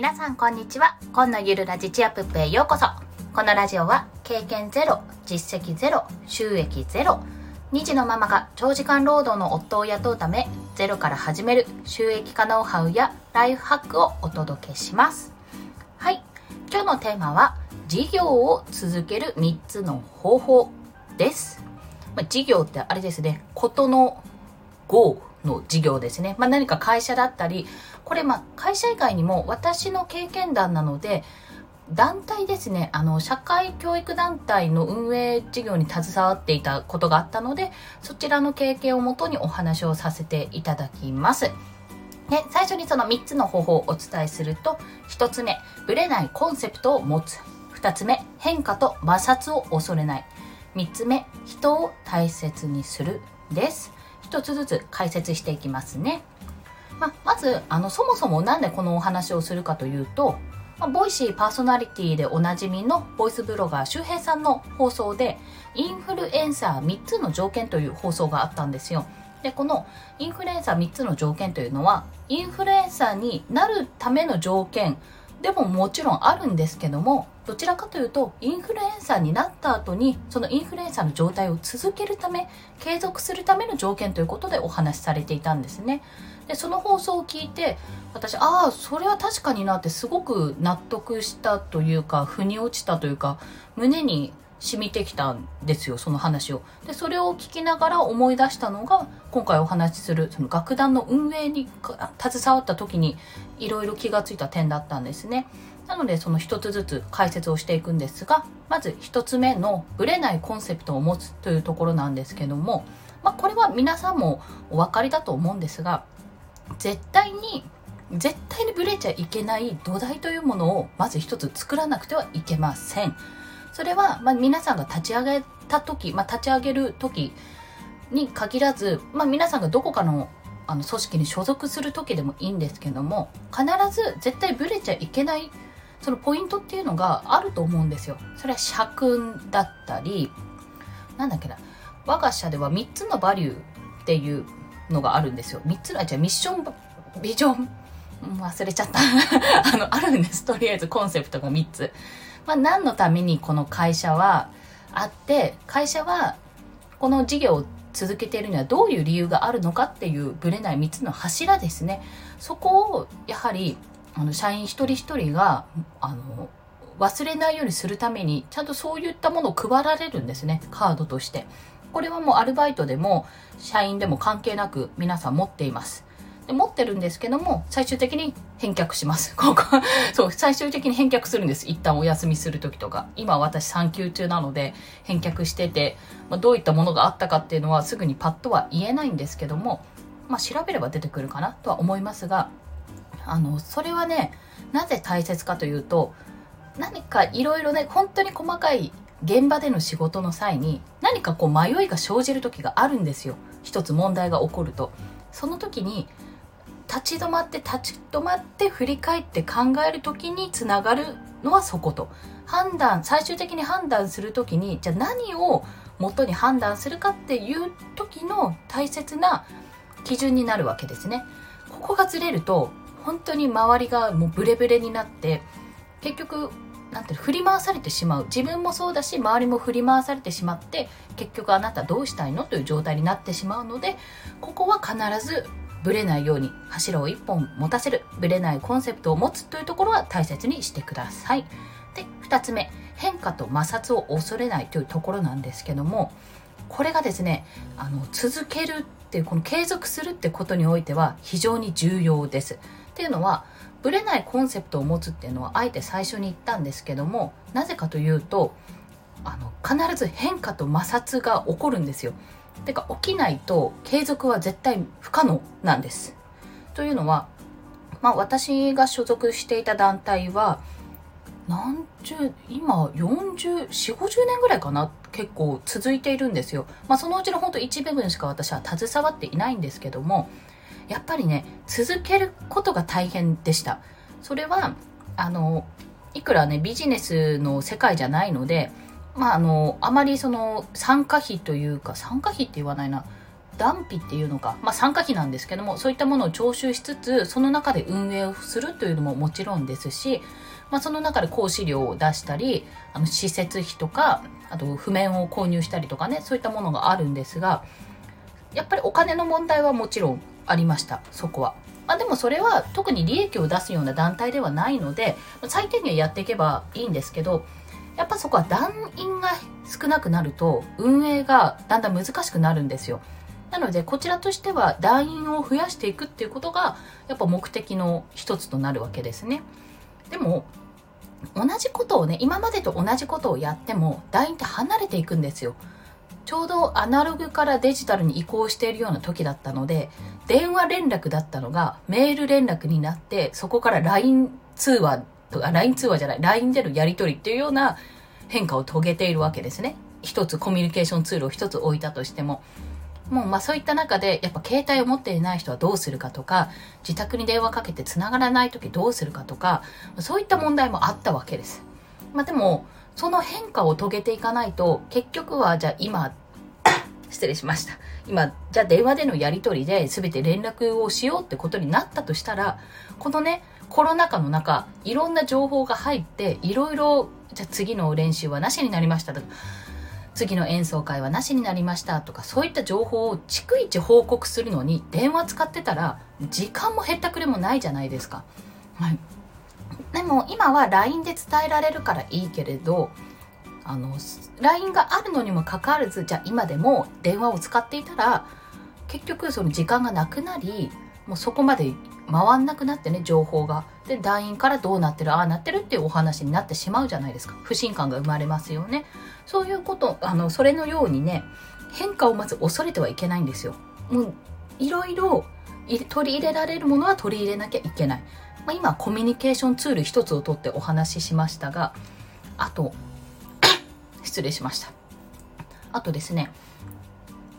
皆さんこんにちは。今のゆるラジチアプップへようこそ。このラジオは経験ゼロ実績ゼロ収益ゼロ2児のママが長時間労働の夫を雇うためゼロから始める収益化ノウハウやライフハックをお届けします。はい。今日のテーマは事業を続ける3つの方法です。まあ、事業ってあれですね、ことの GO の事業ですね。まあ、何か会社だったり、これまあ会社以外にも私の経験談なので、団体ですね、あの、社会教育団体の運営事業に携わっていたことがあったので、そちらの経験をもとにお話をさせていただきます。で、最初にその3つの方法をお伝えすると、1つ目、ぶれないコンセプトを持つ。2つ目、変化と摩擦を恐れない。3つ目、人を大切にするです。一つずつ解説していきますね。ままずあのそもそも何でこのお話をするかというと、まボイシーパーソナリティでおなじみのボイスブロガー周平さんの放送でインフルエンサー3つの条件という放送があったんですよ。でこのインフルエンサー3つの条件というのはインフルエンサーになるための条件でももちろんあるんですけどもどちらかというとインフルエンサーになった後にそのインフルエンサーの状態を続けるため継続するための条件ということでお話しされていたんですね。でその放送を聞いて私ああそれは確かになってすごく納得したというか腑に落ちたというか胸に染みてきたんですよその話を。でそれを聞きながら思い出したのが今回お話しするその楽団の運営に携わった時にいろいろ気がついた点だったんですね。なのでその一つずつ解説をしていくんですがまず一つ目のブレないコンセプトを持つというところなんですけども、まあ、これは皆さんもお分かりだと思うんですが絶対に絶対にブレちゃいけない土台というものをまず一つ作らなくてはいけません。それは、ま、皆さんが立ち上げた時、まあ、立ち上げる時に限らず、まあ、皆さんがどこかのあの組織に所属する時でもいいんですけども必ず絶対ブレちゃいけないそのポイントっていうのがあると思うんですよ。それは社訓だったりなんだっけな我が社では3つのバリューっていうのがあるんですよ。3つのじゃあミッションビジョン忘れちゃった あのあるんですとりあえずコンセプトが3つ。まあ、何のためにこの会社はあって会社はこの事業を続けているにはどういう理由があるのかっていうぶれない3つの柱ですねそこをやはりあの社員一人一人があの忘れないようにするためにちゃんとそういったものを配られるんですね。カードとして。これはもうアルバイトでも社員でも関係なく皆さん持っています。で持ってるんですけども最終的に返却します。ここそう最終的に返却するんです。一旦お休みする時とか。今私産休中なので返却してて、まあ、どういったものがあったかっていうのはすぐにパッとは言えないんですけども、まあ、調べれば出てくるかなとは思いますがあのそれはねなぜ大切かというと何かいろいろね本当に細かい現場での仕事の際に何かこう迷いが生じる時があるんですよ。一つ問題が起こると。その時に立ち止まって立ち止まって振り返って考える時につながるのはそこと。判断最終的に判断する時にじゃあ何を元に判断するかっていう時の大切な基準になるわけですね。ここがずれると本当に周りがもうブレブレになって結局なんて振り回されてしまう。自分もそうだし周りも振り回されてしまって結局あなたどうしたいのという状態になってしまうのでここは必ずぶれないように柱を1本持たせる。ぶれないコンセプトを持つというところは大切にしてください。で2つ目変化と摩擦を恐れないというところなんですけどもこれがですねあの続けるっていうこの継続するってことにおいては非常に重要です。っていうのはぶれないコンセプトを持つっていうのはあえて最初に言ったんですけどもなぜかというとあの必ず変化と摩擦が起こるんですよてか起きないと継続は絶対不可能なんです。というのは、まあ、私が所属していた団体は何十今404050年ぐらいかな結構続いているんですよ。まあ、そのうちの本当一部分しか私は携わっていないんですけどもやっぱりね続けることが大変でした。それはあのいくらねビジネスの世界じゃないのでまあ、あの、あまりその参加費というか、参加費って言わないな。団費っていうのか、まあ、参加費なんですけどもそういったものを徴収しつつその中で運営をするというのももちろんですし、まあ、その中で講師料を出したりあの施設費とかあと譜面を購入したりとかねそういったものがあるんですがやっぱりお金の問題はもちろんありましたそこは。まあ、でもそれは特に利益を出すような団体ではないので最低限やっていけばいいんですけどやっぱそこは団員が少なくなると運営がだんだん難しくなるんですよ。なのでこちらとしては団員を増やしていくっていうことがやっぱ目的の一つとなるわけですね。でも同じことをね今までと同じことをやっても団員って離れていくんですよ。ちょうどアナログからデジタルに移行しているような時だったので電話連絡だったのがメール連絡になってそこから LINE 通話とか LINE 通話じゃない LINE でのやり取りっていうような変化を遂げているわけですね一つコミュニケーションツールを一つ置いたとしてももうまあそういった中でやっぱ携帯を持っていない人はどうするかとか自宅に電話かけて繋がらない時どうするかとかそういった問題もあったわけです。まあ、でもその変化を遂げていかないと結局はじゃあ今 失礼しました。今じゃあ電話でのやり取りで全て連絡をしようってことになったとしたらこのねコロナ禍の中いろんな情報が入っていろいろじゃあ次の練習はなしになりましたと。か次の演奏会はなしになりましたとかそういった情報を逐一報告するのに電話使ってたら時間もへったくれもないじゃないですか。はい、でも今は LINE で伝えられるからいいけれどあの LINE があるのにもかかわらずじゃあ今でも電話を使っていたら結局その時間がなくなりもうそこまで回んなくなってね情報が。で団員からどうなってるああなってるっていうお話になってしまうじゃないですか。不信感が生まれますよね。そういうことあのそれのようにね変化をまず恐れてはいけないんですよ。もういろいろ取り入れられるものは取り入れなきゃいけない、まあ、今コミュニケーションツール一つをとってお話ししましたがあと 失礼しましたあとですね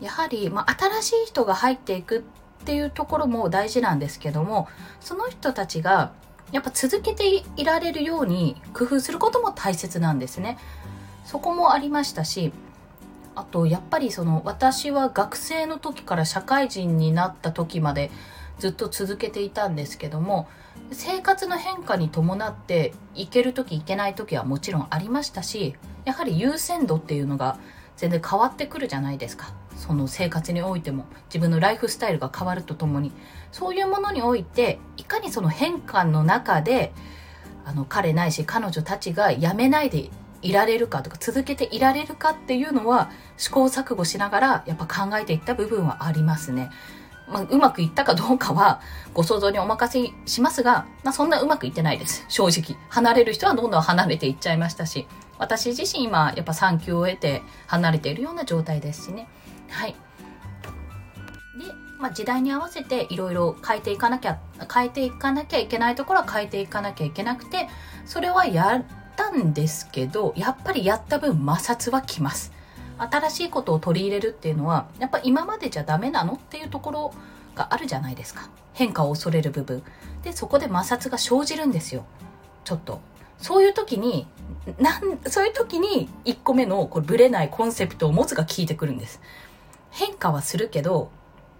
やはり、まあ、新しい人が入っていくっていうところも大事なんですけどもその人たちがやっぱ続けていられるように工夫することも大切なんですね。そこもありましたしあとやっぱりその私は学生の時から社会人になった時までずっと続けていたんですけども生活の変化に伴って行ける時行けない時はもちろんありましたしやはり優先度っていうのが全然変わってくるじゃないですかその生活においても自分のライフスタイルが変わるとともにそういうものにおいていかにその変化の中であの彼ないし彼女たちがやめないでいられるかとか続けていられるかっていうのは試行錯誤しながらやっぱ考えていった部分はありますね。まあ、うまくいったかどうかはご想像にお任せしますが、まあ、そんなうまくいってないです。正直。離れる人はどんどん離れていっちゃいましたし、私自身今やっぱ産休を得て離れているような状態ですしね。はい。で、まあ、時代に合わせていろいろ変えていかなきゃ、変えていかなきゃいけないところは変えていかなきゃいけなくて、それはやったんですけど、やっぱりやった分摩擦はきます。新しいことを取り入れるっていうのは、やっぱ今までじゃダメなのっていうところがあるじゃないですか。変化を恐れる部分。で、そこで摩擦が生じるんですよ。ちょっと。そういう時に、なんそういう時に1個目のこれブレないコンセプトを持つが効いてくるんです。変化はするけど、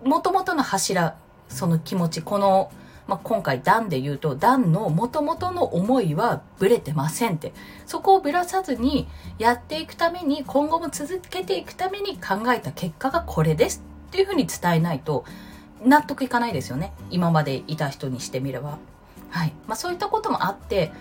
もともとの柱、その気持ち、この、まあ、今回段で言うと、段のもともとの思いはブレてませんって。そこをぶらさずにやっていくために、今後も続けていくために考えた結果がこれですっていうふうに伝えないと、納得いかないですよね。今までいた人にしてみれば。はい。まあ、そういったこともあって、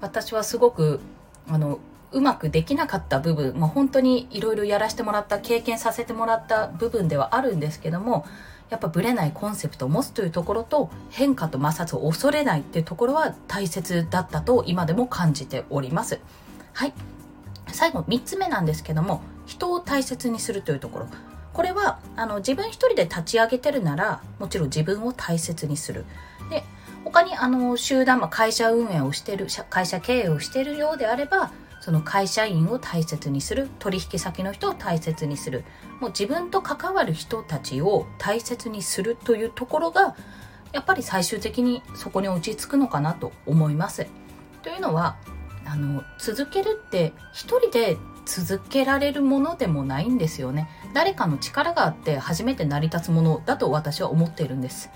私はすごく、あの、うまくできなかった部分、まあ、本当にいろいろやらせてもらった経験させてもらった部分ではあるんですけどもやっぱブレないコンセプトを持つというところと変化と摩擦を恐れないっていうところは大切だったと今でも感じております。はい。最後3つ目なんですけども人を大切にするというところ。これはあの自分一人で立ち上げてるならもちろん自分を大切にする。で他にあの集団、まあ、会社運営をしてる会社経営をしてるようであればその会社員を大切にする取引先の人を大切にする。もう自分と関わる人たちを大切にするというところがやっぱり最終的にそこに落ち着くのかなと思います。というのはあの続けるって一人で続けられるものでもないんですよね。誰かの力があって初めて成り立つものだと私は思っているんです。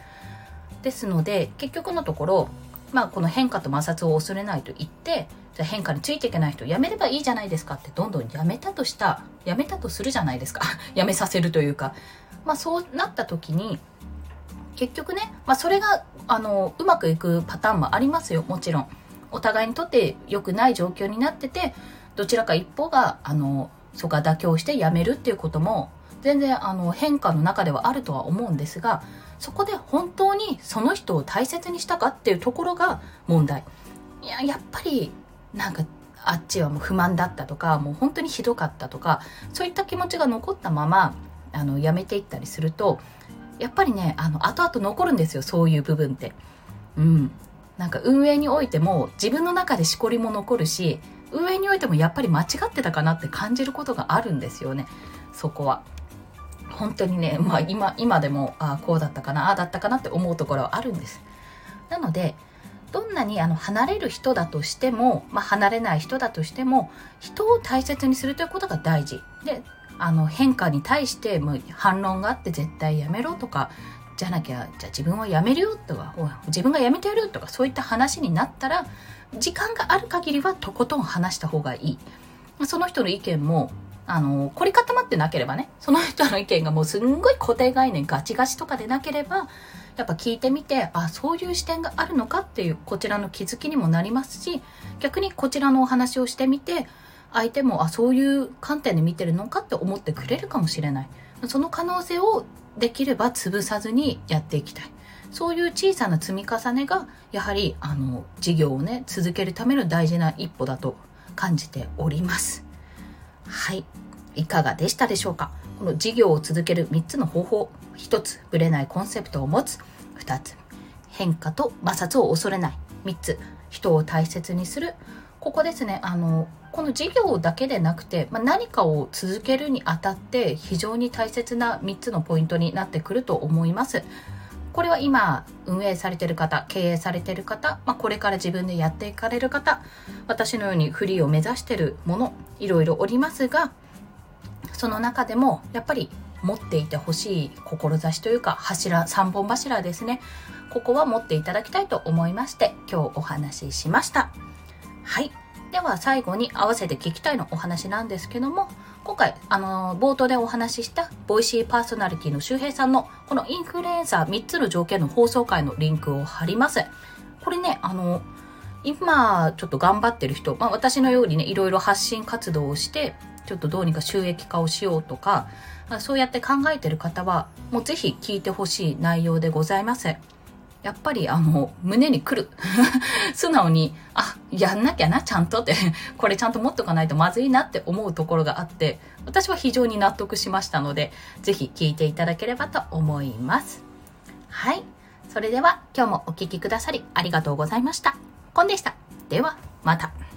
ですので結局のところまあこの変化と摩擦を恐れないと言ってじゃ変化についていけない人やめればいいじゃないですかってどんどんやめたとしたやめたとするじゃないですか。やめさせるというか。まあそうなった時に結局ね、まあ、それがあのうまくいくパターンもありますよ。もちろん。お互いにとって良くない状況になっててどちらか一方があのそこが妥協してやめるっていうことも全然あの変化の中ではあるとは思うんですがそこで本当にその人を大切にしたかっていうところが問題いややっぱりなんかあっちはもう不満だったとかもう本当にひどかったとかそういった気持ちが残ったままあのやめていったりするとやっぱりねあの後々残るんですよそういう部分って。うんなんか運営においても自分の中でしこりも残るし運営においてもやっぱり間違ってたかなって感じることがあるんですよねそこは。本当にね、まあ、今今でもあこうだったかなああだったかなって思うところはあるんです。なのでどんなにあの離れる人だとしても、まあ、離れない人だとしても人を大切にするということが大事であの変化に対してもう反論があって絶対やめろとかじゃなきゃじゃあ自分はやめるよとか自分がやめてやるとかそういった話になったら時間がある限りはとことん話した方がいいその人の意見もあの凝り固まってなければねその人の意見がもうすんごい固定概念ガチガチとかでなければやっぱ聞いてみてあそういう視点があるのかっていうこちらの気づきにもなりますし逆にこちらのお話をしてみて相手もあそういう観点で見てるのかって思ってくれるかもしれない。その可能性をできれば潰さずにやっていきたい。そういう小さな積み重ねがやはりあの事業をね続けるための大事な一歩だと感じております。はい。いかがでしたでしょうか？この事業を続ける3つの方法1つぶれないコンセプトを持つ2つ変化と摩擦を恐れない3つ人を大切にする。ここですねあのこの事業だけでなくて、まあ、何かを続けるにあたって非常に大切な3つのポイントになってくると思います。これは今運営されてる方経営されてる方、まあ、これから自分でやっていかれる方私のようにフリーを目指してるものいろいろおりますがその中でもやっぱり持っていてほしい志というか柱3本柱ですね。ここは持っていただきたいと思いまして今日お話ししました。はい。では最後に合わせて聞きたいのお話なんですけども今回あの冒頭でお話ししたボイシーパーソナリティの周平さんのこのインフルエンサー3つの条件の放送回のリンクを貼りますこれねあの今ちょっと頑張ってる人、まあ、私のようにねいろいろ発信活動をしてちょっとどうにか収益化をしようとかそうやって考えてる方はもうぜひ聞いてほしい内容でございます。やっぱりあの胸にくる 素直にあやんなきゃなちゃんとって。これちゃんと持っとかないとまずいなって思うところがあって私は非常に納得しましたのでぜひ聞いていただければと思います。はい。それでは今日もお聴きくださりありがとうございました。コンでした。ではまた。